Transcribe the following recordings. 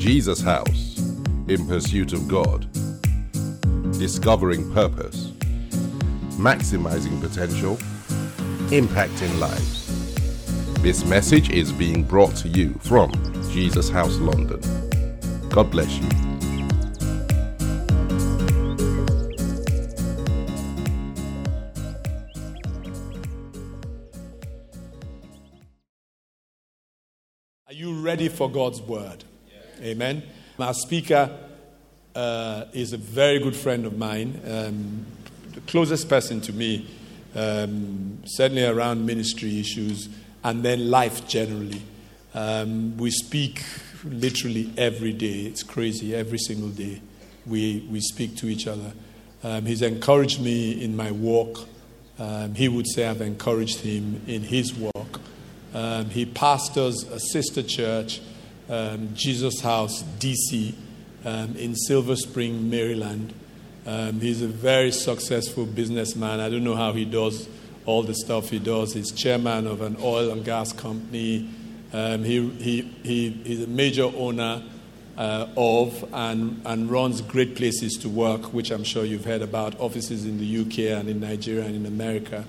Jesus House in pursuit of God, discovering purpose, maximizing potential, impacting lives. This message is being brought to you from Jesus House London. God bless you. Are you ready for God's word? Amen. Our speaker uh, is a very good friend of mine, um, the closest person to me, um, certainly around ministry issues and then life generally. Um, we speak literally every day. It's crazy. Every single day, we, we speak to each other. Um, he's encouraged me in my walk. Um, he would say I've encouraged him in his walk. Um, he pastors a sister church, um, Jesus House, DC, um, in Silver Spring, Maryland. Um, he's a very successful businessman. I don't know how he does all the stuff he does. He's chairman of an oil and gas company. Um, he, he, he, he's a major owner uh, of and, and runs great places to work, which I'm sure you've heard about, offices in the UK and in Nigeria and in America.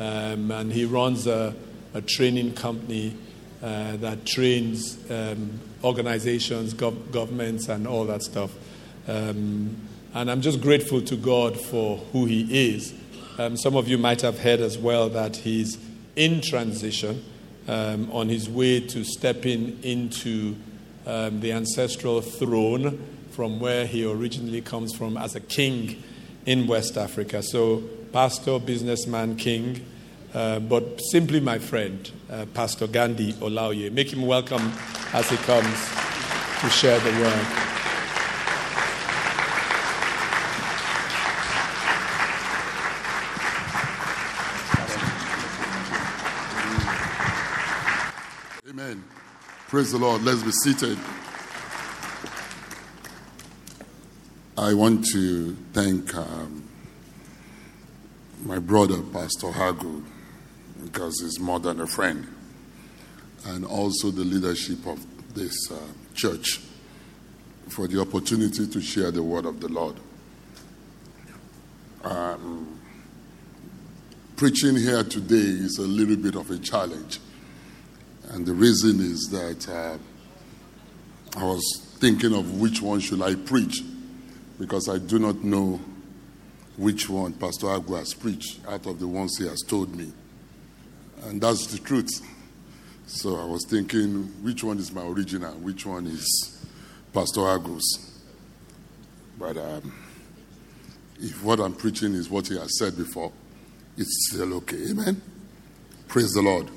Um, and he runs a, a training company uh, that trains um, organizations, gov- governments, and all that stuff. Um, and I'm just grateful to God for who He is. Um, some of you might have heard as well that He's in transition um, on His way to stepping into um, the ancestral throne from where He originally comes from as a king in West Africa. So, pastor, businessman, king. Uh, but simply my friend, uh, Pastor Gandhi Olaoye. Make him welcome as he comes to share the word. Amen. Praise the Lord. Let's be seated. I want to thank um, my brother, Pastor Agu, because he's more than a friend, and also the leadership of this uh, church for the opportunity to share the word of the Lord. Um, preaching here today is a little bit of a challenge, and the reason is that uh, I was thinking of which one should I preach because I do not know which one Pastor Agu has preached out of the ones he has told me. And that's the truth. So I was thinking, which one is my original? Which one is Pastor Agu's? But um, if what I'm preaching is what he has said before, it's still okay. Amen? Praise the Lord.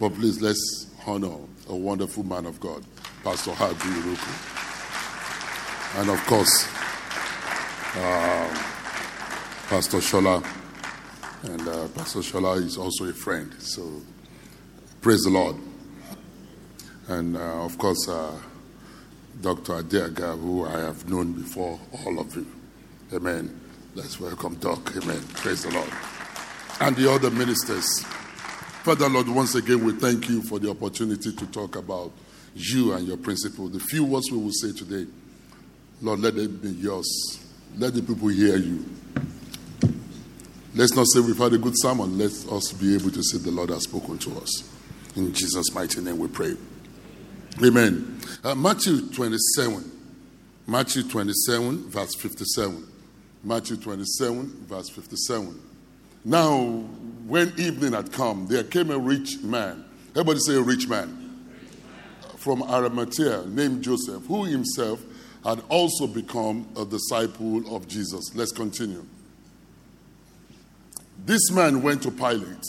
But please, let's honor a wonderful man of God, Pastor Agu Irukwu. And of course, uh, Pastor Shola. And uh, Pastor Shola is also a friend. So praise the Lord. And uh, of course, uh, Dr. Adeaga, who I have known before all of you. Amen. Let's welcome Doc. Amen. Praise the Lord. And the other ministers. Father Lord, once again, we thank you for the opportunity to talk about you and your principle. The few words we will say today, Lord, let it be yours. Let the people hear you. Let's not say we've had a good sermon. Let us be able to say the Lord has spoken to us. In Jesus' mighty name we pray. Amen. Uh, Matthew 27. Matthew 27, verse 57. Matthew 27, verse 57. Now, when evening had come, there came a rich man. Everybody say a rich man. From Arimathea named Joseph, who himself had also become a disciple of Jesus. Let's continue. This man went to Pilate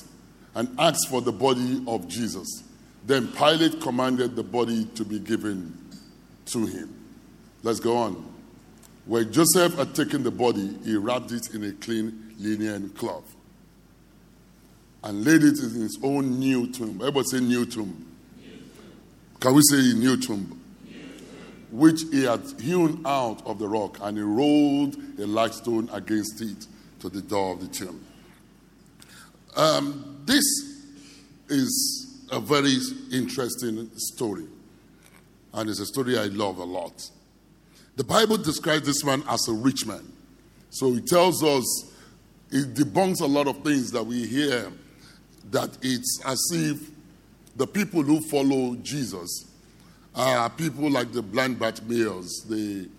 and asked for the body of Jesus. Then Pilate commanded the body to be given to him. Let's go on. When Joseph had taken the body, he wrapped it in a clean linen cloth and laid it in his own new tomb. Everybody say new tomb. Can we say new tomb? Which he had hewn out of the rock, and he rolled a large stone against it to the door of the tomb. Um, this is a very interesting story. and it's a story I love a lot. The Bible describes this man as a rich man. So it tells us, it debunks a lot of things that we hear that it's as if the people who follow Jesus are people like the blind Bartimaeus, the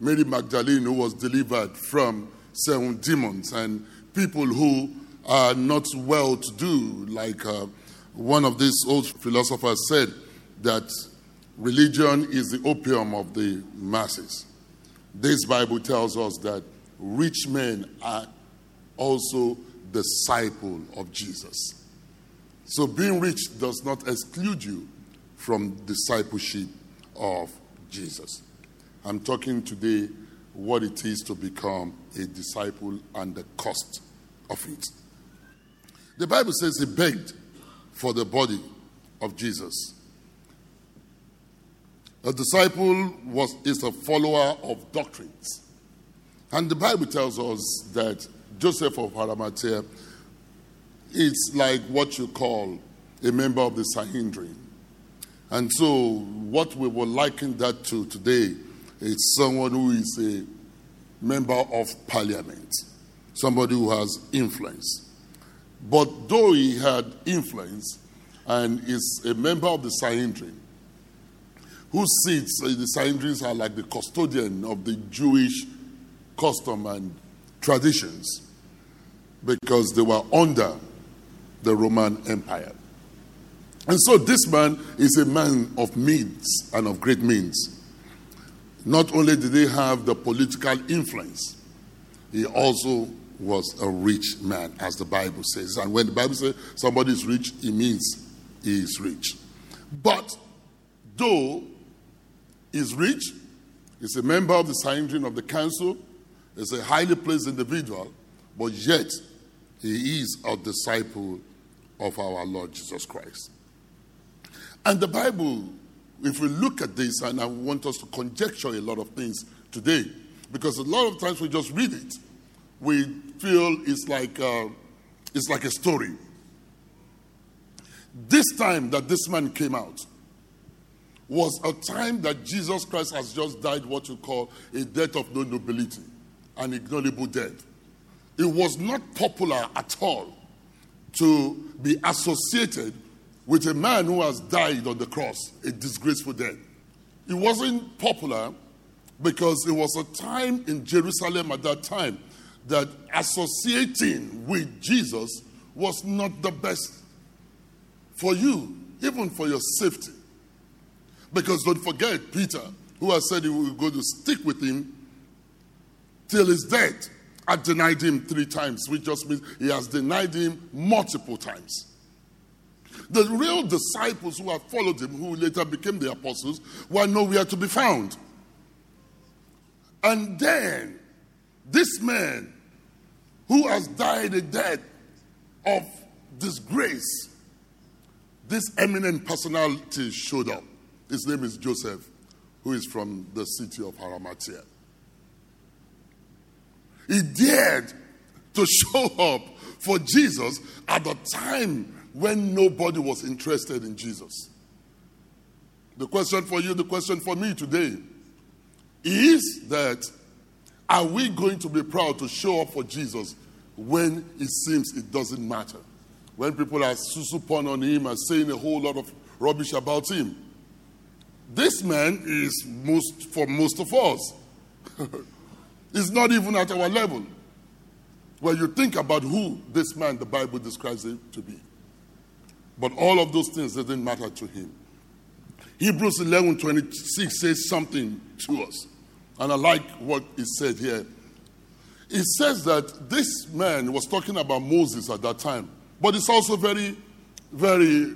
Mary Magdalene who was delivered from seven demons, and people who are not well to do, like uh, one of these old philosophers said that religion is the opium of the masses. This Bible tells us that rich men are also disciple of Jesus. So being rich does not exclude you from discipleship of Jesus. I'm talking today what it is to become a disciple and the cost of it. The Bible says he begged for the body of Jesus. A disciple was, is a follower of doctrines. And the Bible tells us that Joseph of Arimathea is like what you call a member of the Sanhedrin. And so, what we will liken that to today is someone who is a member of parliament, somebody who has influence. But though he had influence and is a member of the Sanhedrin, whose seats in uh, the Sanhedrin are like the custodian of the Jewish custom and traditions because they were under the Roman Empire. And so this man is a man of means and of great means. Not only did he have the political influence, he also was a rich man, as the Bible says. And when the Bible says somebody is rich, it means he is rich. But though he's rich, he's a member of the Sanhedrin of the council, is a highly placed individual, but yet he is a disciple of our Lord Jesus Christ. And the Bible, if we look at this, and I want us to conjecture a lot of things today, because a lot of times we just read it, we feel it's like uh, it's like a story. This time that this man came out was a time that Jesus Christ has just died what you call a death of no nobility, an ignoble death. It was not popular at all to be associated with a man who has died on the cross, a disgraceful death. It wasn't popular because it was a time in Jerusalem at that time that associating with Jesus was not the best for you, even for your safety. Because don't forget, Peter, who has said he will go to stick with him till his death, had denied him three times, which just means he has denied him multiple times. The real disciples who have followed him, who later became the apostles, were nowhere to be found. And then, this man who has died a death of disgrace, this eminent personality showed up. His name is Joseph, who is from the city of Arimathea. He dared to show up for Jesus at the time when nobody was interested in Jesus. The question for you, the question for me today is that are we going to be proud to show up for Jesus when it seems it doesn't matter? When people are susupon on him and saying a whole lot of rubbish about him. This man is most for most of us. It's not even at our level. When you think about who this man the Bible describes him to be. But all of those things didn't matter to him. Hebrews 11 26 says something to us. And I like what it said here. It says that this man was talking about Moses at that time. But it's also very, very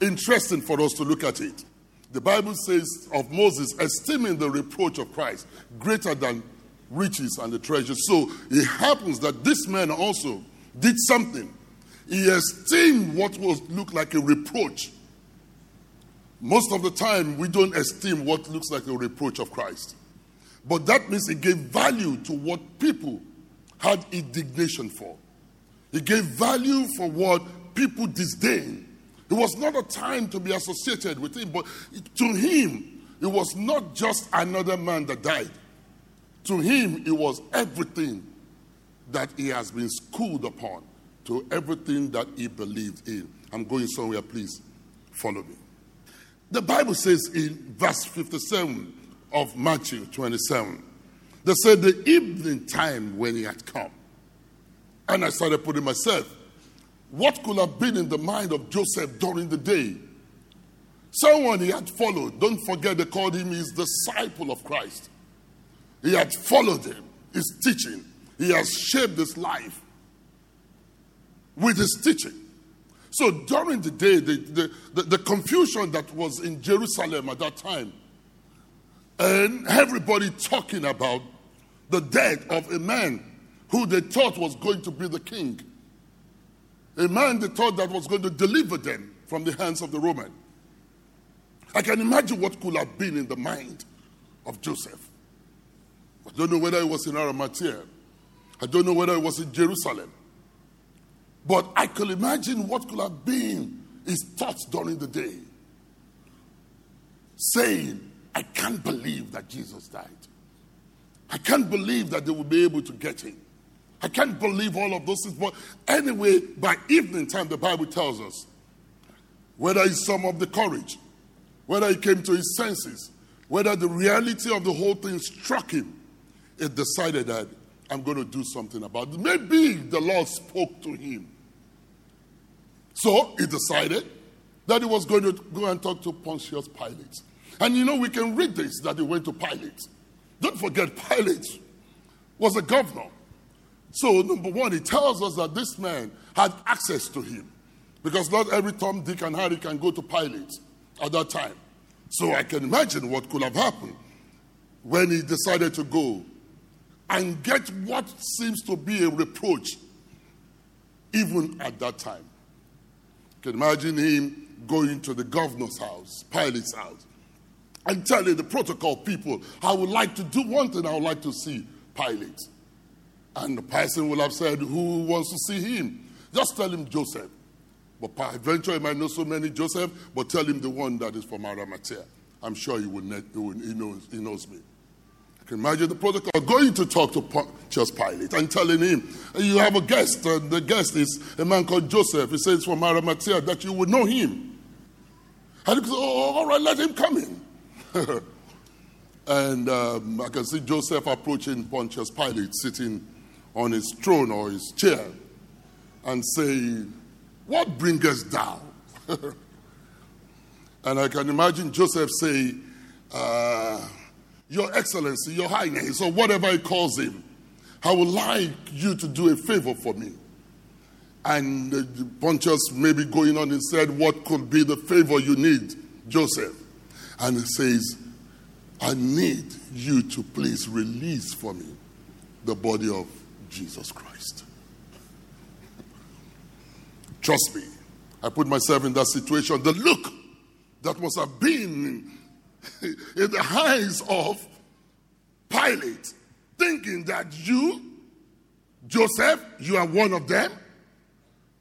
interesting for us to look at it. The Bible says of Moses, esteeming the reproach of Christ greater than riches and the treasure. So it happens that this man also did something. He esteemed what was looked like a reproach. Most of the time, we don't esteem what looks like a reproach of Christ. But that means he gave value to what people had indignation for. He gave value for what people disdain. It was not a time to be associated with him, but to him, it was not just another man that died. To him, it was everything that he has been schooled upon, to everything that he believed in. I'm going somewhere, please follow me. The Bible says in verse 57 of Matthew 27, they said the evening time when he had come. And I started putting myself, what could have been in the mind of Joseph during the day? Someone he had followed. Don't forget they called him his disciple of Christ. He had followed him, his teaching. He has shaped his life with his teaching. So during the day, the, the, the, the, confusion that was in Jerusalem at that time, and everybody talking about the death of a man who they thought was going to be the king, a man they thought that was going to deliver them from the hands of the Roman. I can imagine what could have been in the mind of Joseph. I don't know whether it was in Arimathea. I don't know whether it was in Jerusalem. But I could imagine what could have been his thoughts during the day. Saying, I can't believe that Jesus died. I can't believe that they will be able to get him. I can't believe all of those things. But anyway, by evening time, the Bible tells us whether he summoned up the courage, whether he came to his senses, whether the reality of the whole thing struck him, it decided that I'm going to do something about it. Maybe the Lord spoke to him. So he decided that he was going to go and talk to Pontius Pilate. And you know, we can read this that he went to Pilate. Don't forget, Pilate was a governor. So, number one, he tells us that this man had access to him. Because not every Tom, Dick, and Harry can go to Pilate at that time. So I can imagine what could have happened when he decided to go and get what seems to be a reproach, even at that time. Can imagine him going to the governor's house, Pilate's house, and telling the protocol people, I would like to do one thing, I would like to see Pilate. And the person will have said, Who wants to see him? Just tell him Joseph. But eventually, he might know so many Joseph, but tell him the one that is from Arimathea. I'm sure he, will, he, will, he, knows, he knows me. Can imagine the protocol going to talk to Pontius Pilate and telling him, You have a guest, and the guest is a man called Joseph. He says from Arimathea that you would know him. And he goes, oh, All right, let him come in. and um, I can see Joseph approaching Pontius Pilate, sitting on his throne or his chair, and saying, What bringest thou? and I can imagine Joseph say, uh, your Excellency, Your Highness, or whatever he calls him, I would like you to do a favor for me. And uh, Pontius maybe going on and said, What could be the favor you need, Joseph? And he says, I need you to please release for me the body of Jesus Christ. Trust me, I put myself in that situation. The look that must have been in the eyes of Pilate, thinking that you, Joseph, you are one of them.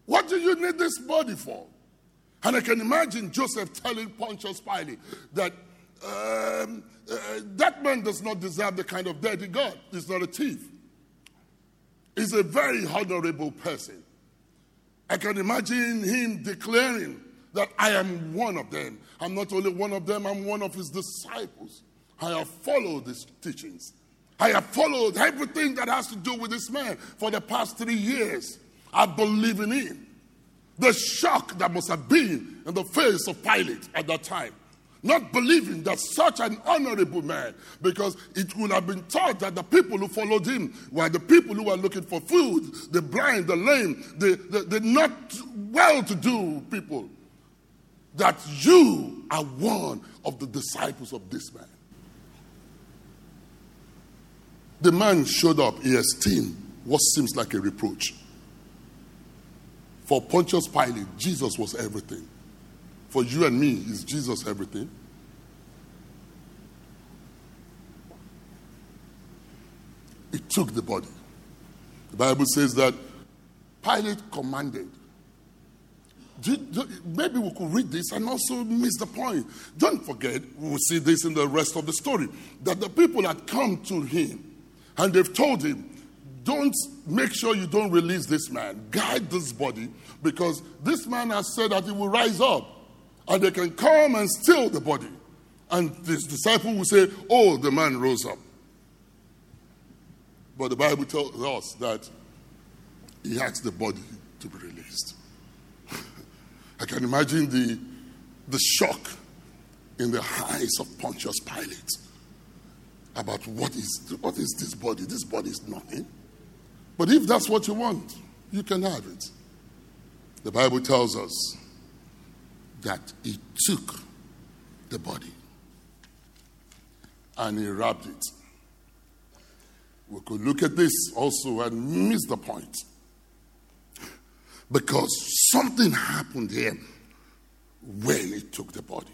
What do you need this body for? And I can imagine Joseph telling Pontius Pilate that um, uh, that man does not deserve the kind of death he got. He's not a thief. He's a very honorable person. I can imagine him declaring that I am one of them. I'm not only one of them, I'm one of his disciples. I have followed his teachings. I have followed everything that has to do with this man for the past three years. I believe in him. The shock that must have been in the face of Pilate at that time. Not believing that such an honorable man, because it would have been thought that the people who followed him were the people who were looking for food, the blind, the lame, the, the, the not well to do people that you are one of the disciples of this man. The man showed up, he esteemed what seems like a reproach. For Pontius Pilate, Jesus was everything. For you and me, is Jesus everything? He took the body. The Bible says that Pilate commanded maybe we could read this and also miss the point. Don't forget, we'll see this in the rest of the story, that the people had come to him and they've told him, don't make sure you don't release this man. Guide this body because this man has said that he will rise up and they can come and steal the body. And this disciple will say, Oh, the man rose up. But the Bible tells us that he asked the body to be released. I can imagine the, the shock in the eyes of Pontius Pilate about what is, what is this body? This body is nothing. But if that's what you want, you can have it. The Bible tells us that he took the body and he wrapped it. We could look at this also and miss the point. Because something happened here when he took the body.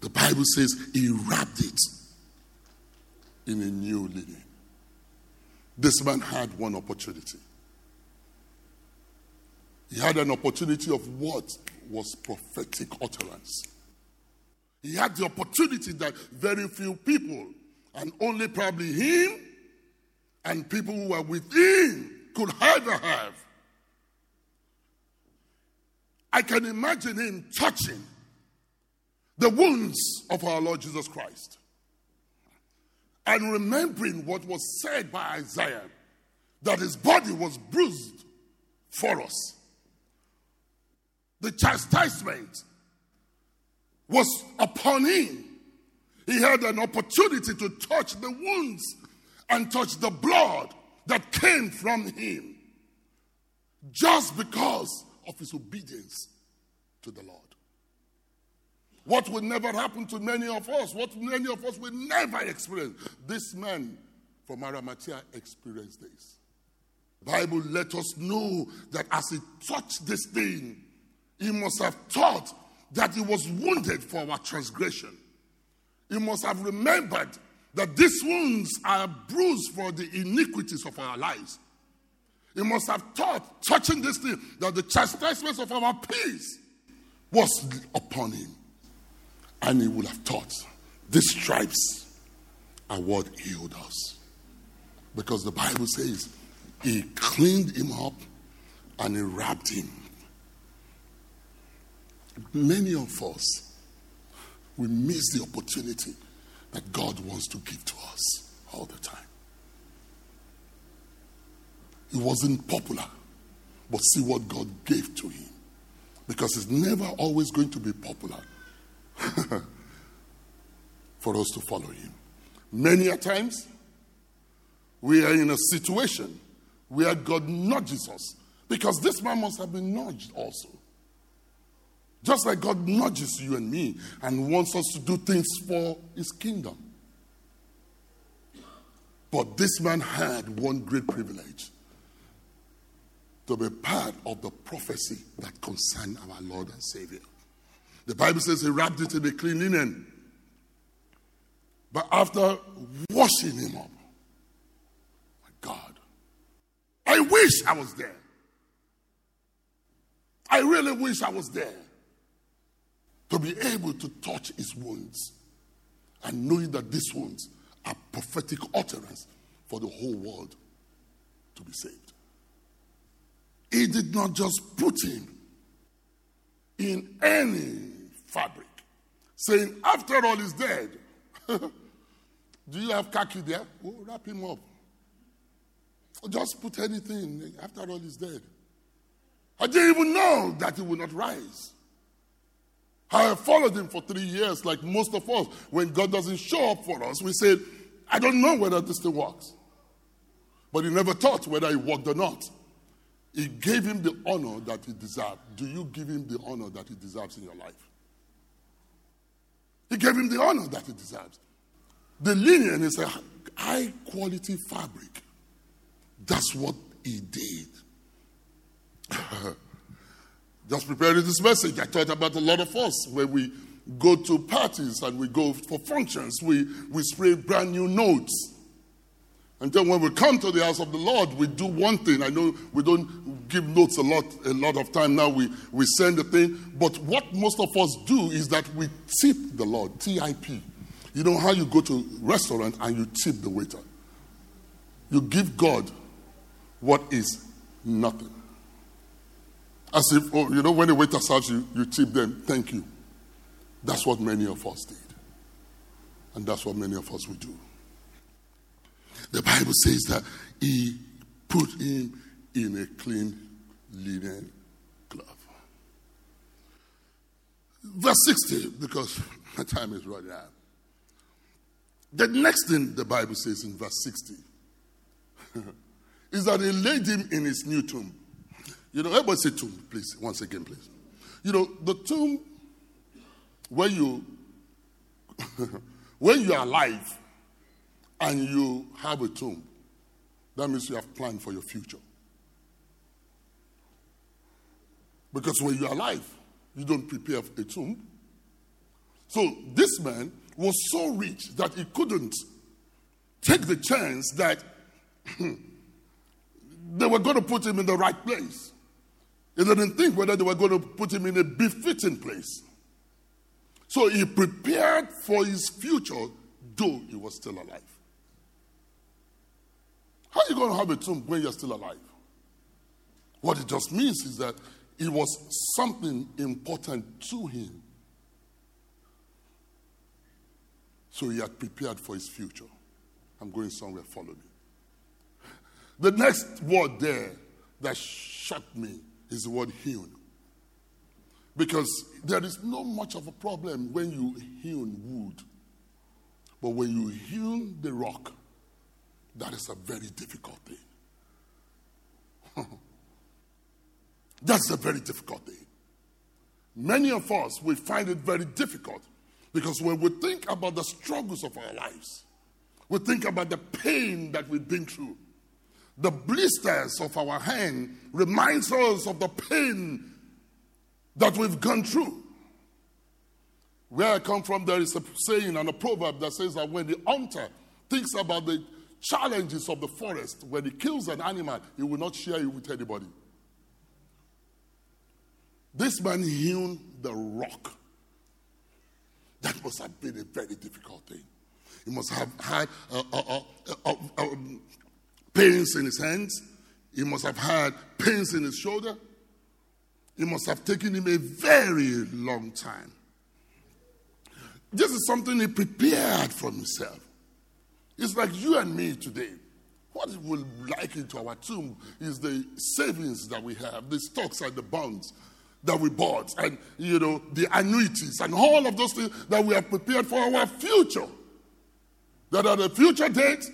The Bible says he wrapped it in a new linen. This man had one opportunity. He had an opportunity of what was prophetic utterance. He had the opportunity that very few people, and only probably him and people who were with him, could ever have. I can imagine him touching the wounds of our Lord Jesus Christ and remembering what was said by Isaiah that his body was bruised for us. The chastisement was upon him. He had an opportunity to touch the wounds and touch the blood that came from him just because of his obedience to the Lord. What will never happen to many of us, what many of us will never experience. This man from Arimathea experienced this. Bible let us know that as he touched this thing, he must have thought that he was wounded for our transgression. He must have remembered that these wounds are bruised for the iniquities of our lives. He must have thought, touching this thing, that the chastisement of our peace was upon him. And he would have thought, these stripes are what healed us. Because the Bible says he cleaned him up and he wrapped him Many of us, we miss the opportunity that God wants to give to us all the time. He wasn't popular, but see what God gave to him. Because it's never always going to be popular for us to follow him. Many a times, we are in a situation where God nudges us because this man must have been nudged also. Just like God nudges you and me and wants us to do things for his kingdom. But this man had one great privilege to be part of the prophecy that concerned our Lord and Savior. The Bible says he wrapped it in a clean linen. But after washing him up, my God, I wish I was there. I really wish I was there to be able to touch his wounds and knowing that these wounds are prophetic utterance for the whole world to be saved. He did not just put him in any fabric, saying, After all, he's dead. Do you have khaki there? Oh, wrap him up. Just put anything. After all, he's dead. I didn't even know that he would not rise. I followed him for three years, like most of us. When God doesn't show up for us, we say, I don't know whether this thing works. But he never thought whether it worked or not. He gave him the honor that he deserved. Do you give him the honor that he deserves in your life? He gave him the honor that he deserves. The linen is a high quality fabric. That's what he did. Just preparing this message, I thought about a lot of us when we go to parties and we go for functions, we, we spray brand new notes. And then when we come to the house of the Lord, we do one thing. I know we don't give notes a lot, a lot of time now. We, we send the thing. But what most of us do is that we tip the Lord, T-I-P. You know how you go to restaurant and you tip the waiter. You give God what is nothing. As if, oh, you know, when the waiter serves you, you tip them, thank you. That's what many of us did. And that's what many of us will do. The Bible says that he put him in a clean linen glove. Verse 60, because my time is running out. The next thing the Bible says in verse 60 is that he laid him in his new tomb. You know, everybody say tomb, please, once again, please. You know, the tomb when you when you are alive and you have a tomb, that means you have planned for your future. Because when you're alive, you don't prepare a tomb. So this man was so rich that he couldn't take the chance that they were going to put him in the right place. He didn't think whether they were going to put him in a befitting place. So he prepared for his future, though he was still alive. How are you going to have a tomb when you're still alive? What it just means is that it was something important to him. So he had prepared for his future. I'm going somewhere, follow me. The next word there that shocked me is the word hewn. Because there is no much of a problem when you hewn wood. But when you hewn the rock, that is a very difficult thing. That's a very difficult thing. Many of us, we find it very difficult because when we think about the struggles of our lives, we think about the pain that we've been through. The blisters of our hand reminds us of the pain that we've gone through. Where I come from, there is a saying and a proverb that says that when the hunter thinks about the challenges of the forest, when he kills an animal, he will not share it with anybody. This man hewn the rock. That must have been a very difficult thing. He must have had uh, uh, uh, um, pains in his hands. He must have had pains in his shoulder. It must have taken him a very long time. This is something he prepared for himself. It's like you and me today. What will like into our tomb is the savings that we have, the stocks and the bonds that we bought, and you know, the annuities and all of those things that we have prepared for our future. That at a future date,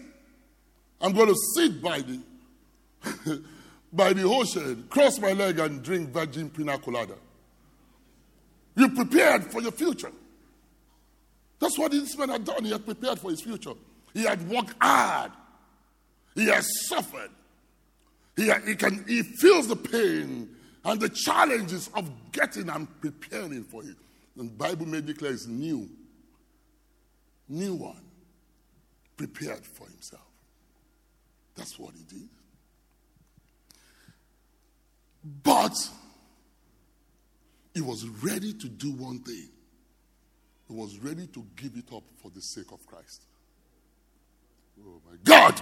I'm going to sit by the by the ocean, cross my leg, and drink virgin pina colada. You prepared for your future. That's what this man had done. He had prepared for his future. He had worked hard. He has suffered. He, he, can, he feels the pain and the challenges of getting and preparing for it. And the Bible may declare is new. New one. Prepared for himself. That's what he did. But he was ready to do one thing. He was ready to give it up for the sake of Christ. Oh my God!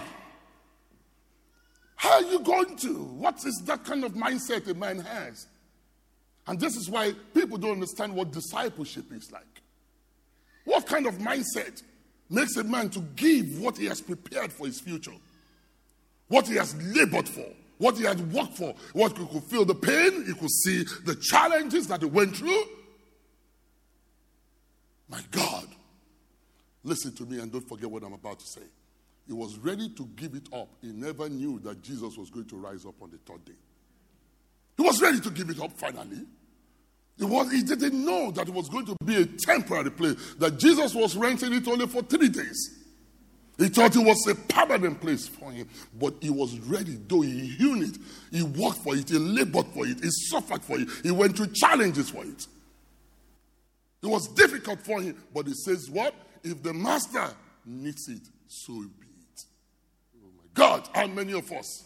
How are you going to? What is that kind of mindset a man has? And this is why people don't understand what discipleship is like. What kind of mindset makes a man to give what he has prepared for his future? What he has labored for? what he had worked for, what he could feel the pain, he could see the challenges that he went through. My God, listen to me and don't forget what I'm about to say. He was ready to give it up. He never knew that Jesus was going to rise up on the third day. He was ready to give it up finally. He, was, he didn't know that it was going to be a temporary place, that Jesus was renting it only for three days. He thought it was a permanent place for him, but he was ready, though he hewn it, he worked for it, he labored for it, he suffered for it, he went through challenges for it. It was difficult for him, but he says, What? If the master needs it, so God, how many of us,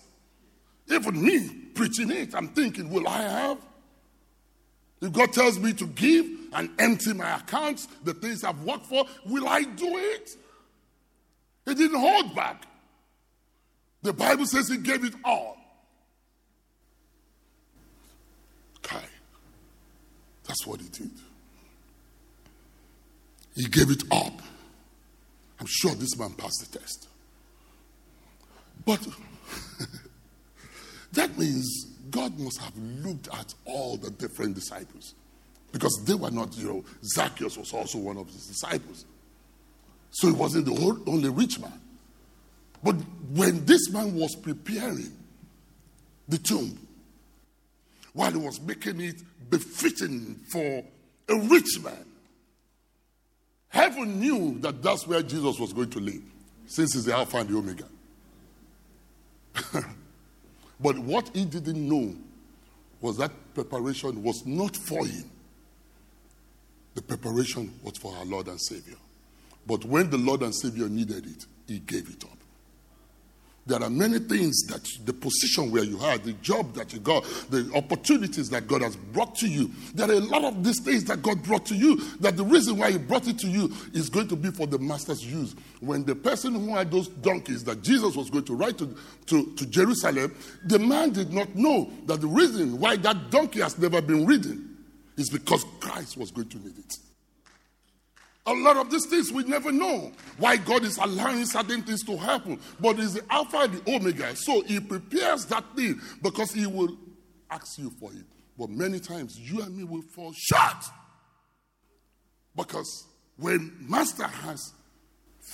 even me preaching it, I'm thinking, will I have? If God tells me to give and empty my accounts, the things I've worked for, will I do it? He didn't hold back. The Bible says he gave it all. Kai. That's what he did. He gave it up. I'm sure this man passed the test. But that means God must have looked at all the different disciples because they were not, you know, Zacchaeus was also one of his disciples. So he wasn't the only rich man. But when this man was preparing the tomb, while he was making it befitting for a rich man, heaven knew that that's where Jesus was going to live, since he's the Alpha and the Omega. But what he didn't know was that preparation was not for him. The preparation was for our Lord and Savior. But when the Lord and Savior needed it, he gave it up. There are many things that the position where you are, the job that you got, the opportunities that God has brought to you. There are a lot of these things that God brought to you that the reason why He brought it to you is going to be for the master's use. When the person who had those donkeys that Jesus was going to ride to, to, to Jerusalem, the man did not know that the reason why that donkey has never been ridden is because Christ was going to need it. A lot of these things we never know why God is allowing certain things to happen. But it's the Alpha and the Omega. So He prepares that thing because He will ask you for it. But many times you and me will fall short. Because when Master has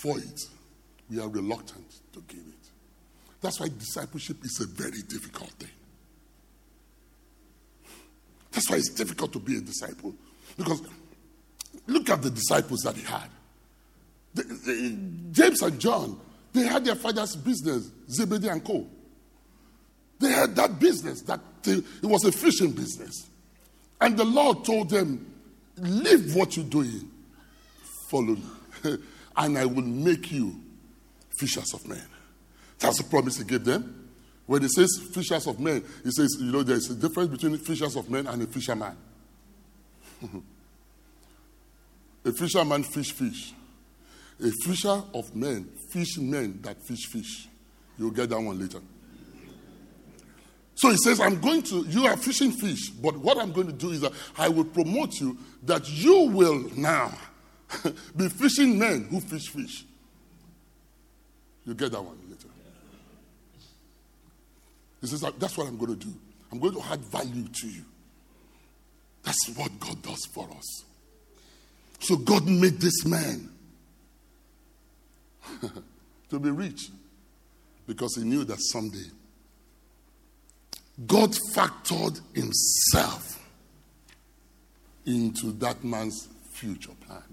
for it, we are reluctant to give it. That's why discipleship is a very difficult thing. That's why it's difficult to be a disciple. Because Look at the disciples that he had. The, the, James and John, they had their father's business, Zebedee and Co. They had that business, that they, it was a fishing business. And the Lord told them, Leave what you're doing, follow me, and I will make you fishers of men. That's the promise he gave them. When he says fishers of men, he says, you know, there's a difference between fishers of men and a fisherman. A fisherman fish fish. A fisher of men fish men that fish fish. You'll get that one later. So he says, I'm going to, you are fishing fish, but what I'm going to do is that I will promote you that you will now be fishing men who fish fish. You get that one later. He says, That's what I'm going to do. I'm going to add value to you. That's what God does for us. So God made this man to be rich because he knew that someday God factored himself into that man's future plan.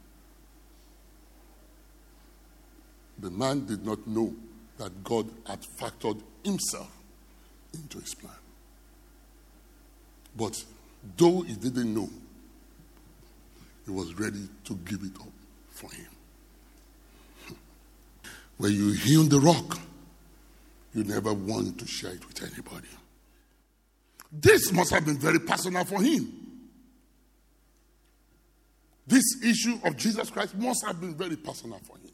The man did not know that God had factored himself into his plan. But though he didn't know, he was ready to give it up for him. When you heal the rock, you never want to share it with anybody. This must have been very personal for him. This issue of Jesus Christ must have been very personal for him.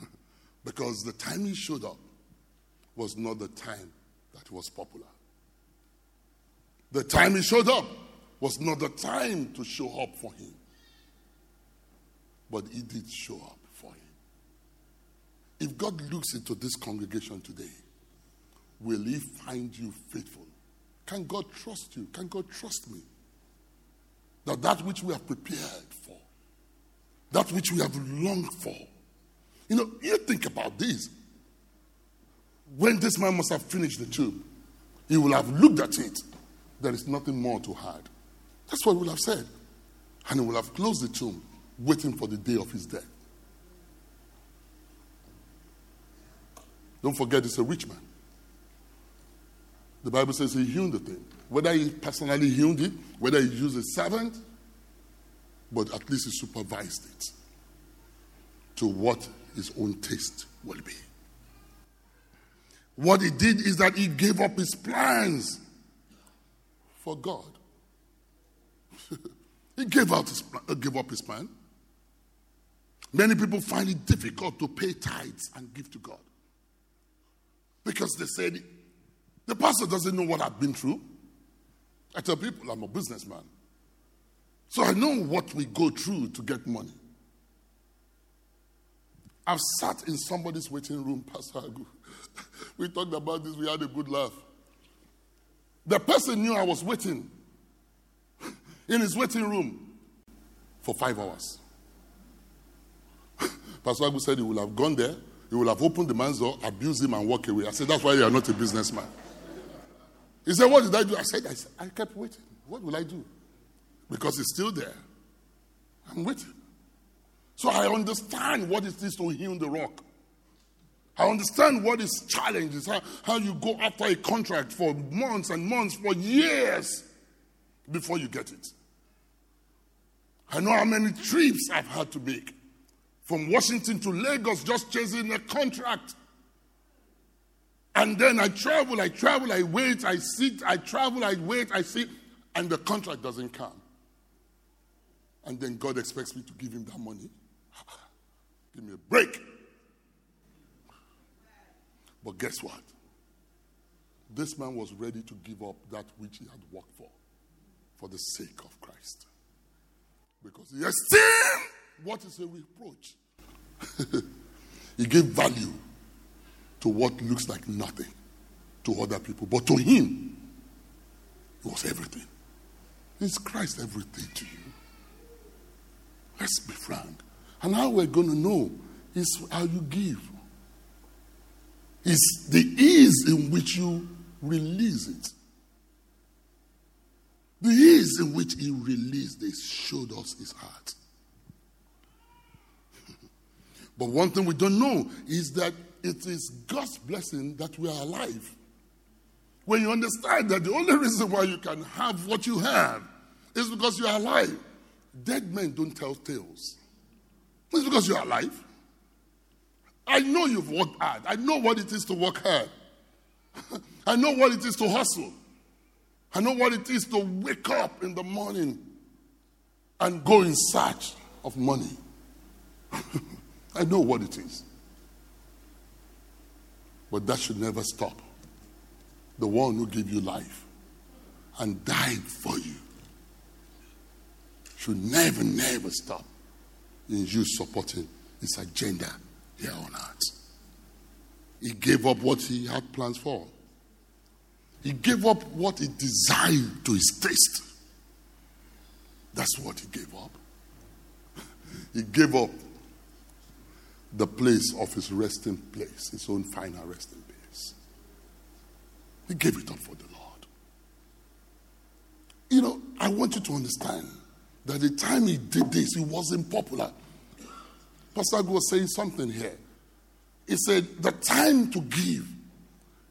because the time he showed up was not the time that was popular. The time he showed up was not the time to show up for him. But he did show up for him. If God looks into this congregation today, will he find you faithful? Can God trust you? Can God trust me? That that which we have prepared for, that which we have longed for. You know, you think about this. When this man must have finished the tube, he will have looked at it. There is nothing more to hide. That's what he would have said. And he would have closed the tomb, waiting for the day of his death. Don't forget, he's a rich man. The Bible says he healed the thing. Whether he personally healed it, whether he used a servant, but at least he supervised it to what his own taste will be. What he did is that he gave up his plans for God. He gave, out his, uh, gave up his plan. Many people find it difficult to pay tithes and give to God because they said, the pastor doesn't know what I've been through. I tell people I'm a businessman. So I know what we go through to get money. I've sat in somebody's waiting room, Pastor Agu. We talked about this, we had a good laugh. The person knew I was waiting in his waiting room for five hours. Pastor Agu said he would have gone there, he would have opened the man's door, abused him, and walk away. I said, That's why you are not a businessman. He said, What did I do? I said, I, said, I kept waiting. What will I do? Because he's still there. I'm waiting. So I understand what it is to heal the rock. I understand what is challenges, how, how you go after a contract for months and months, for years before you get it. I know how many trips I've had to make from Washington to Lagos just chasing a contract. And then I travel, I travel, I wait, I sit, I travel, I wait, I sit, and the contract doesn't come. And then God expects me to give him that money. give me a break. But guess what? This man was ready to give up that which he had worked for, for the sake of Christ. Because he esteemed what is a reproach he gave value to what looks like nothing to other people, but to him, it was everything. Is Christ everything to you? Let's be frank. And how we're going to know is how you give. Is the ease in which you release it. The ease in which he released this showed us his heart. But one thing we don't know is that it is God's blessing that we are alive. When you understand that the only reason why you can have what you have is because you are alive. Dead men don't tell tales. It's because you are alive. I know you've worked hard. I know what it is to work hard. I know what it is to hustle. I know what it is to wake up in the morning and go in search of money. I know what it is. But that should never stop. The one who gave you life and died for you should never, never stop in you supporting his agenda here on earth. He gave up what he had plans for. He gave up what he desired to his taste. That's what he gave up. He gave up the place of his resting place, his own final resting place. He gave it up for the Lord. You know, I want you to understand that the time he did this, he wasn't popular. Pastor was saying something here. He said, The time to give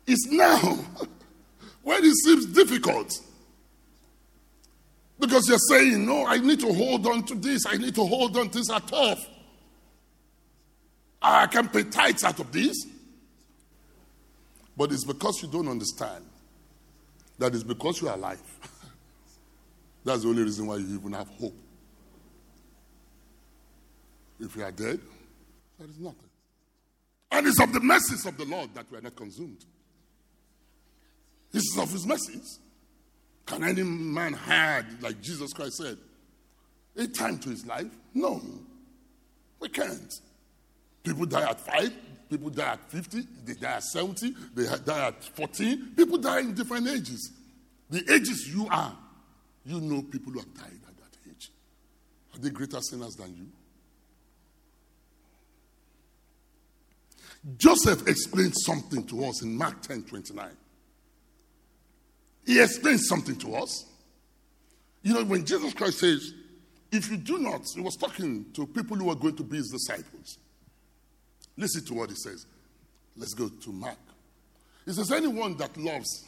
is now when it seems difficult. Because you're saying, No, I need to hold on to this, I need to hold on to this are tough. Ah, I can pay tithes out of this. But it's because you don't understand that it's because you are alive. That's the only reason why you even have hope. If you are dead, there is nothing. And it's of the mercies of the Lord that we are not consumed. This is of his message. Can any man hide, like Jesus Christ said, a time to his life? No, we can't. People die at five, people die at 50, they die at 70, they die at 14. People die in different ages. The ages you are, you know people who have died at that age. Are they greater sinners than you? Joseph explained something to us in Mark 10 29. He explained something to us. You know, when Jesus Christ says, if you do not, he was talking to people who were going to be his disciples. Listen to what he says. Let's go to Mark. He says, Anyone that loves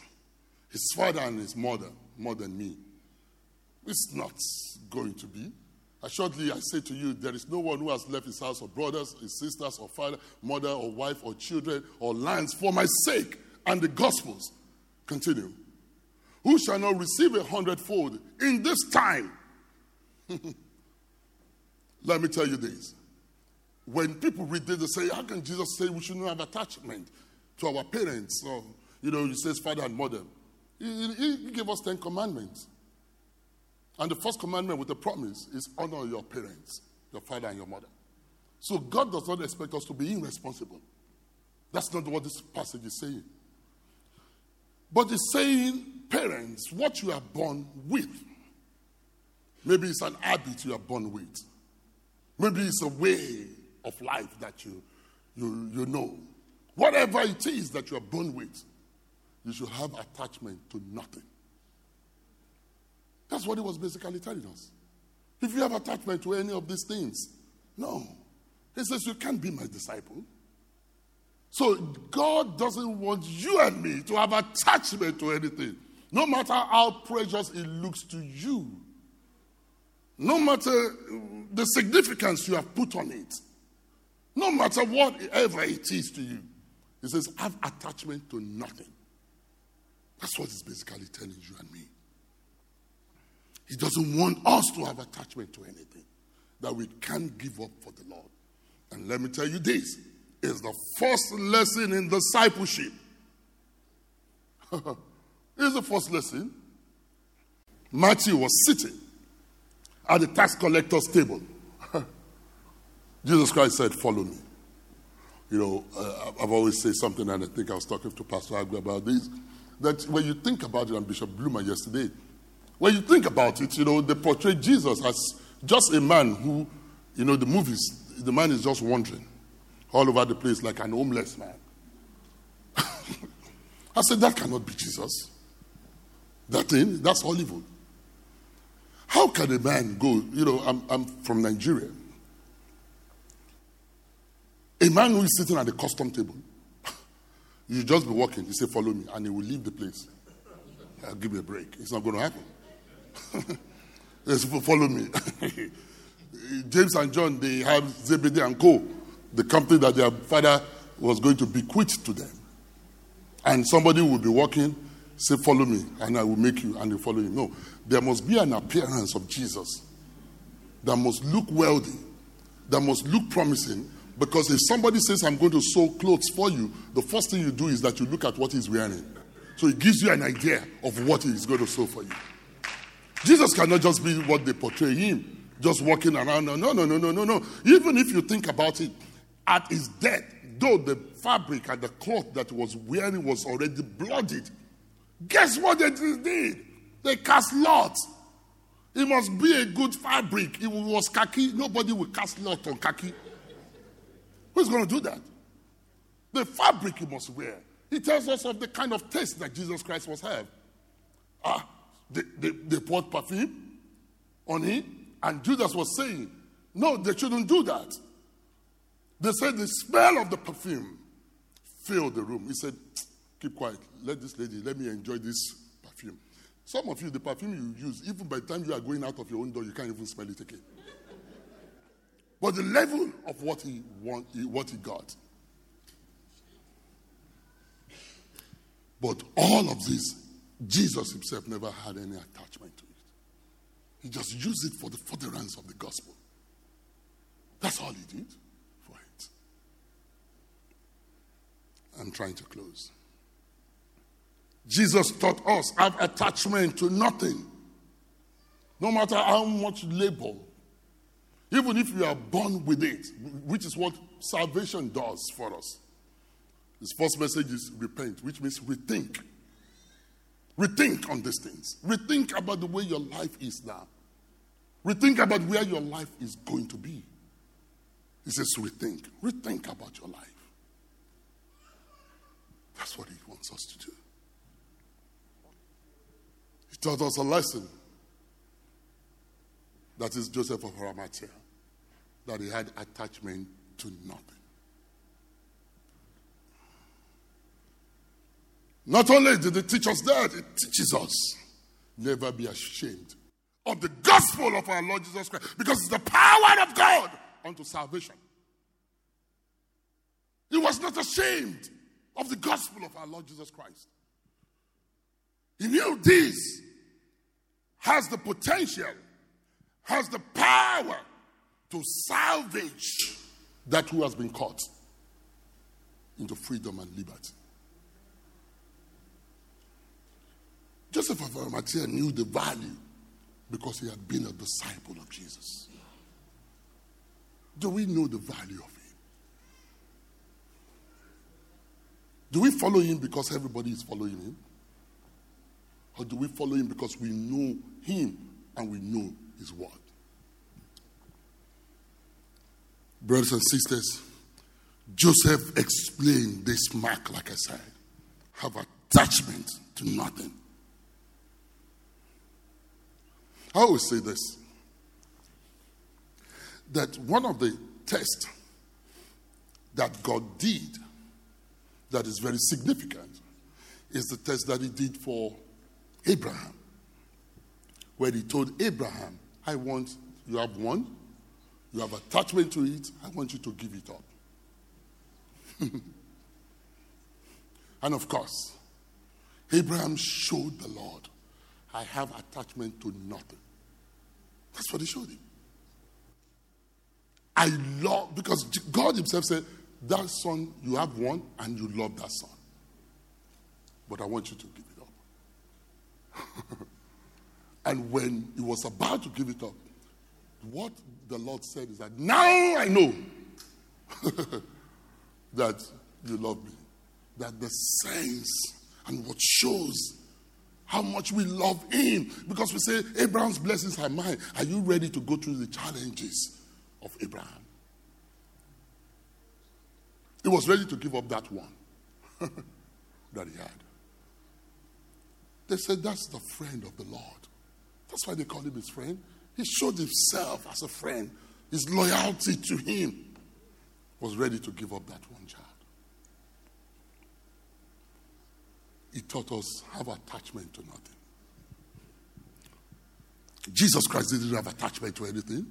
his father and his mother more than me is not going to be. Assuredly, I say to you, there is no one who has left his house or brothers, his sisters, or father, mother, or wife, or children, or lands for my sake and the Gospels. Continue. Who shall not receive a hundredfold in this time? Let me tell you this. When people read this, they say, How can Jesus say we shouldn't have attachment to our parents? You know, he says father and mother. He, he, gave us Ten Commandments. And the first commandment with the promise is honor your parents, your father and your mother. So God does not expect us to be irresponsible. That's not what this passage is saying. But it's saying, parents, what you are born with. Maybe it's an habit you are born with. Maybe it's a way of life that you, you, you know. Whatever it is that you are born with, you should have attachment to nothing. That's what he was basically telling us. If you have attachment to any of these things, no. He says, You can't be my disciple. So God doesn't want you and me to have attachment to anything, no matter how precious it looks to you, no matter uh, the significance you have put on it, no matter whatever it is to you. He says, have attachment to nothing. That's what he's basically telling you and me. He doesn't want us to have attachment to anything that we can't give up for the Lord. And let me tell you this is the first lesson in discipleship. Here's the first lesson. Matthew was sitting at the tax collector's table. Jesus Christ said, Follow me. You know, uh, I've always said something, and I think I was talking to Pastor Agu about this. That when you think about it, and Bishop Bloomer yesterday, when you think about it, you know, they portray Jesus as just a man who, you know, the movies, the man is just wandering all over the place like an homeless man. I said, that cannot be Jesus. That thing, that's Hollywood. How can a man go, you know, I'm, I'm from Nigeria. A man who is sitting at the custom table, you just be walking, he say, follow me, and he will leave the place. I'll give me a break. It's not going to happen. yes, follow me. James and John, they have Zebedee and Co the company that their father was going to bequeath to them. And somebody will be walking, say, Follow me, and I will make you, and you follow him. No, there must be an appearance of Jesus that must look wealthy, that must look promising. Because if somebody says, I'm going to sew clothes for you, the first thing you do is that you look at what he's wearing. So it gives you an idea of what he's going to sew for you. Jesus cannot just be what they portray him, just walking around. No, no, no, no, no, no. Even if you think about it, at his death, though the fabric and the cloth that was wearing was already bloodied, guess what they did? They cast lots. It must be a good fabric. It was khaki, nobody will cast lot on khaki. Who's going to do that? The fabric he must wear. He tells us of the kind of taste that Jesus Christ must have. Ah, they, they, they poured perfume on him, and Judas was saying, No, they shouldn't do that. They said the smell of the perfume filled the room. He said, Keep quiet. Let this lady, let me enjoy this perfume. Some of you, the perfume you use, even by the time you are going out of your own door, you can't even smell it again. but the level of what he want, what he got. But all of this, Jesus himself never had any attachment to it. He just used it for the furtherance of the gospel. That's all he did. For it. I'm trying to close. Jesus taught us have attachment to nothing. No matter how much labor, even if you are born with it, which is what salvation does for us. His first message is repent, which means rethink. Rethink on these things. Rethink about the way your life is now. Rethink about where your life is going to be. He says, rethink. Rethink about your life. That's what he wants us to do. Taught us a lesson. That is Joseph of Arimathea. That he had attachment to nothing. Not only did it teach us that, it teaches us never be ashamed of the gospel of our Lord Jesus Christ because it's the power of God unto salvation. He was not ashamed of the gospel of our Lord Jesus Christ. He knew this has the potential, has the power to salvage that who has been caught into freedom and liberty. Joseph of Arimathea knew the value because he had been a disciple of Jesus. Do we know the value of him? Do we follow him because everybody is following him? Or do we follow him because we know him and we know his word? Brothers and sisters, Joseph explained this mark, like I said, have attachment to nothing. I always say this that one of the tests that God did that is very significant is the test that He did for Abraham, where He told Abraham, I want, you have one, you have attachment to it, I want you to give it up. and of course, Abraham showed the Lord, I have attachment to nothing. That's what he showed him. I love, because God Himself said, That son, you have one, and you love that son. But I want you to give. and when he was about to give it up, what the Lord said is that now I know that you love me. That the sense and what shows how much we love him. Because we say, Abraham's blessings are mine. Are you ready to go through the challenges of Abraham? He was ready to give up that one that he had. They said, That's the friend of the Lord. That's why they called him his friend. He showed himself as a friend, his loyalty to him was ready to give up that one child. He taught us have attachment to nothing. Jesus Christ didn't have attachment to anything.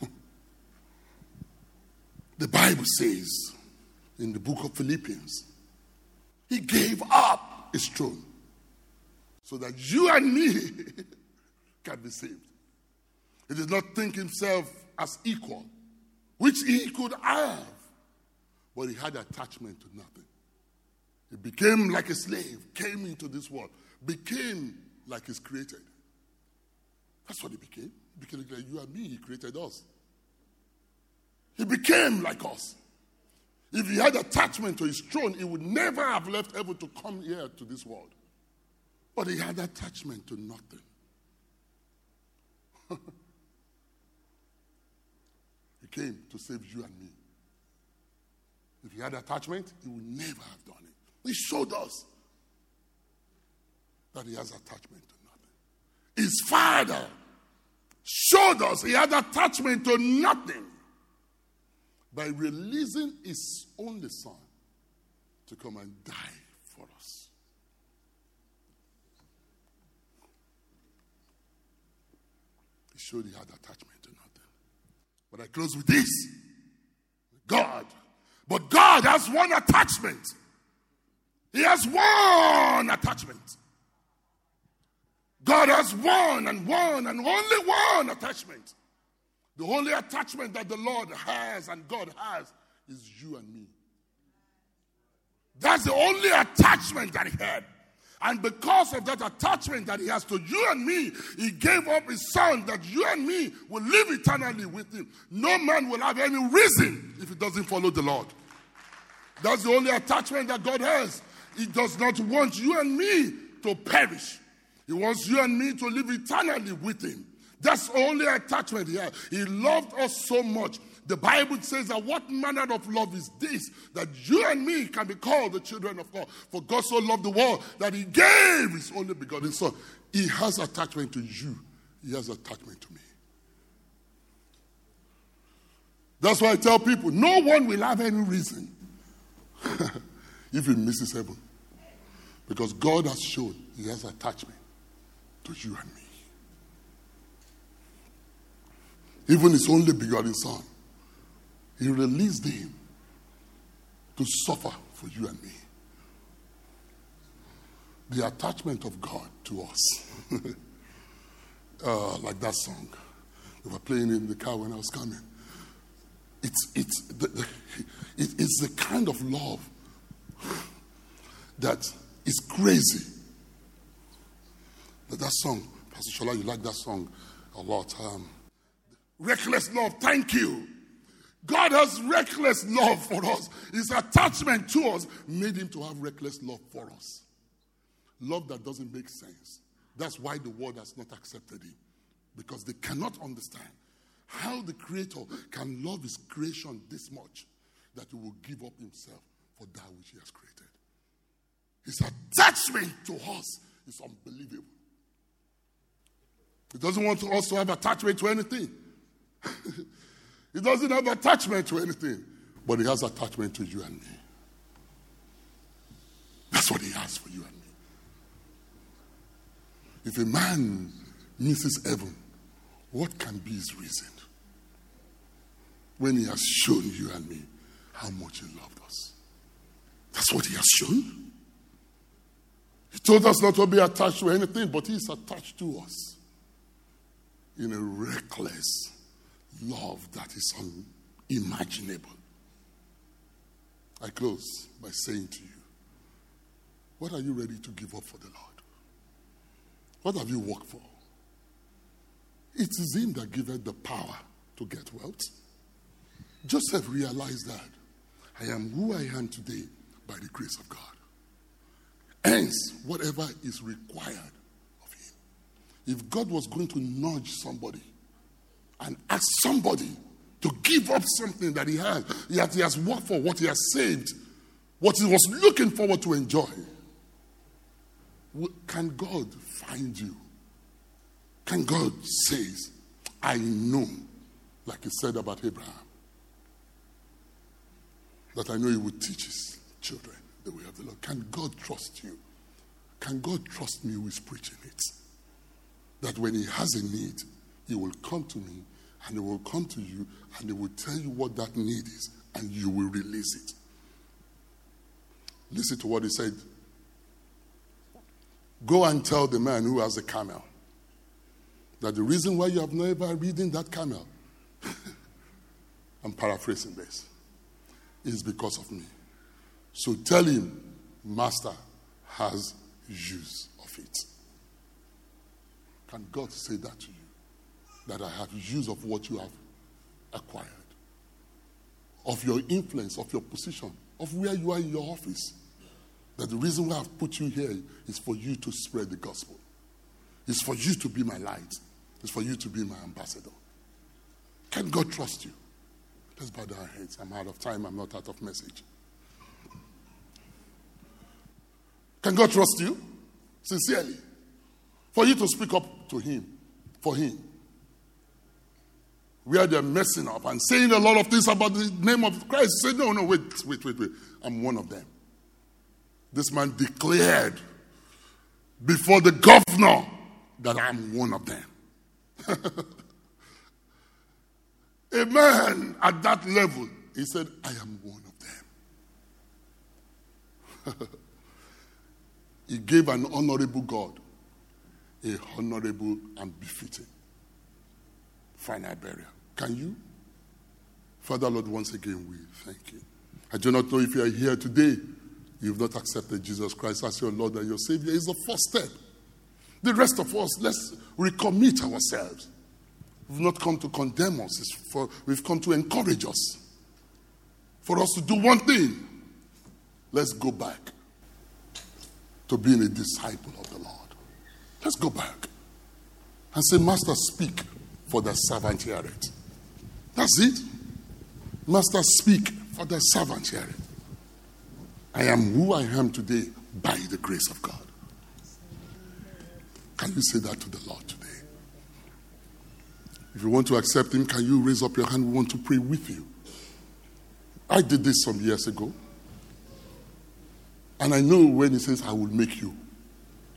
the Bible says in the book of Philippians, he gave up his throne so that you and me can be saved. He did not think himself as equal, which he could have, but he had attachment to nothing. He became like a slave, came into this world, became like he's created. That's what he became. He became like you and me, he created us. He became like us. If he had attachment to his throne, he would never have left heaven to come here to this world. But he had attachment to nothing. he came to save you and me. If he had attachment, he would never have done it. He showed us that he has attachment to nothing. His father showed us he had attachment to nothing by releasing his only son to come and die for us. He showed he had attachment to nothing. But I close with this God. But God has one attachment he has one attachment. God has one and one and only one attachment. The only attachment that the Lord has and God has is you and me. That's the only attachment that He had. And because of that attachment that He has to you and me, He gave up His Son that you and me will live eternally with Him. No man will have any reason if he doesn't follow the Lord. That's the only attachment that God has. He does not want you and me to perish. He wants you and me to live eternally with Him. That's only attachment has. He loved us so much. The Bible says that what manner of love is this? That you and me can be called the children of God. For God so loved the world that He gave His only begotten Son. He has attachment to you, He has attachment to me. That's why I tell people no one will have any reason if he misses heaven. Because God has shown he has attachment to you and me. Even his only begotten son, he released him to suffer for you and me. The attachment of God to us. uh, like that song. They were playing in the car when I was coming. It's, it's, the, the, it, it's the kind of love that is crazy. But that song, Pastor Shola, you like that song a lot. Um, reckless love, thank you. God has reckless love for us. His attachment to us made him to have reckless love for us. Love that doesn't make sense. That's why the world has not accepted him. Because they cannot understand how the Creator can love His creation this much that He will give up Himself for that which He has created. His attachment to us is unbelievable. He doesn't want us to have attachment to anything. he doesn't have attachment to anything, but He has attachment to you and me. That's what He has for you and me. If a man misses heaven, what can be his reason? When he has shown you and me how much he loved us. That's what he has shown. He told us not to be attached to anything, but he's attached to us in a reckless love that is unimaginable. I close by saying to you, what are you ready to give up for the Lord? What have you worked for? It is him that giveth the power to get wealth. Joseph realized that I am who I am today by the grace of God. Hence, whatever is required of him. If God was going to nudge somebody and ask somebody to give up something that he has, that he has worked for, what he has saved, what he was looking forward to enjoy, can God find you? Can God say, I know, like he said about Abraham, that I know he would teach his children the way of the Lord. Can God trust you? Can God trust me who is preaching it? That when he has a need, he will come to me and he will come to you and he will tell you what that need is and you will release it. Listen to what he said. Go and tell the man who has a camel that the reason why you have never ridden that camel, I'm paraphrasing this, is because of me. So tell him, Master has use of it. Can God say that to you? That I have use of what you have acquired, of your influence, of your position, of where you are in your office. That the reason why I've put you here is for you to spread the gospel. It's for you to be my light. It's for you to be my ambassador. Can God trust you? Let's bow our heads. I'm out of time. I'm not out of message. Can God trust you? Sincerely. For you to speak up to Him, for Him. Where they're messing up and saying a lot of things about the name of Christ. Say, no, no, wait, wait, wait, wait. I'm one of them. This man declared before the governor that I'm one of them. a man at that level, he said, I am one of them. he gave an honorable God a honorable and befitting final burial. Can you? Father Lord, once again, we thank you. I do not know if you are here today, you've not accepted Jesus Christ as your Lord and your Savior. It's the first step. The rest of us, let's recommit ourselves. We've not come to condemn us, for, we've come to encourage us. For us to do one thing, let's go back to being a disciple of the Lord. Let's go back and say, Master, speak, for the servant heareth. That's it. Master, speak, for the servant heareth. I am who I am today by the grace of God. Can you say that to the Lord today? If you want to accept Him, can you raise up your hand? We want to pray with you. I did this some years ago. And I know when He says, I will make you,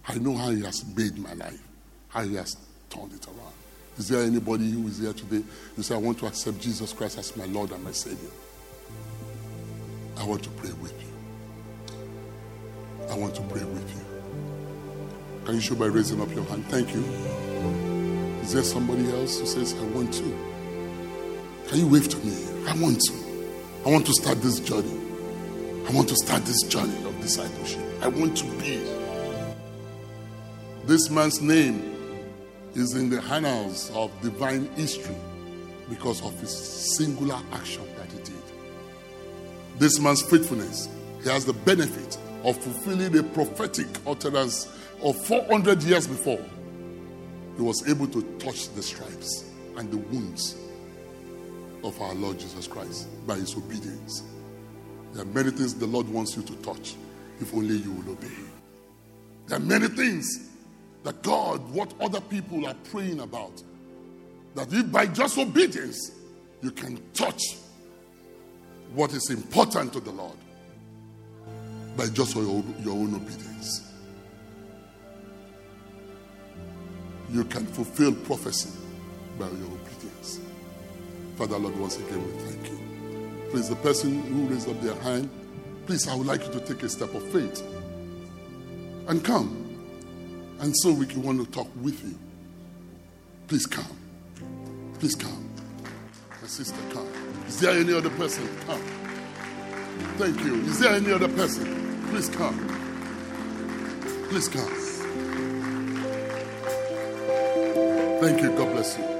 I know how He has made my life, how He has turned it around. Is there anybody who is here today? You say, I want to accept Jesus Christ as my Lord and my Savior. I want to pray with you. I want to pray with you. Can you show by raising up your hand? Thank you. Is there somebody else who says, I want to? Can you wave to me? I want to. I want to start this journey. I want to start this journey of discipleship. I want to be. This man's name is in the annals of divine history because of his singular action that he did. This man's faithfulness, he has the benefit of fulfilling a prophetic utterance of 400 years before. He was able to touch the stripes and the wounds of our Lord Jesus Christ by his obedience. There are many things the Lord wants you to touch if only you will obey. There are many things that God, what other people are praying about, that if by just obedience you can touch what is important to the Lord by just your, your own obedience. You can fulfill prophecy by your obedience. Father, Lord, once again, we thank you. Please, the person who raised up their hand, please, I would like you to take a step of faith and come. And so we can want to talk with you. Please come. Please come. My sister, come. Is there any other person? Come. Thank you. Is there any other person? Please come. Please come. Thank you. God bless you.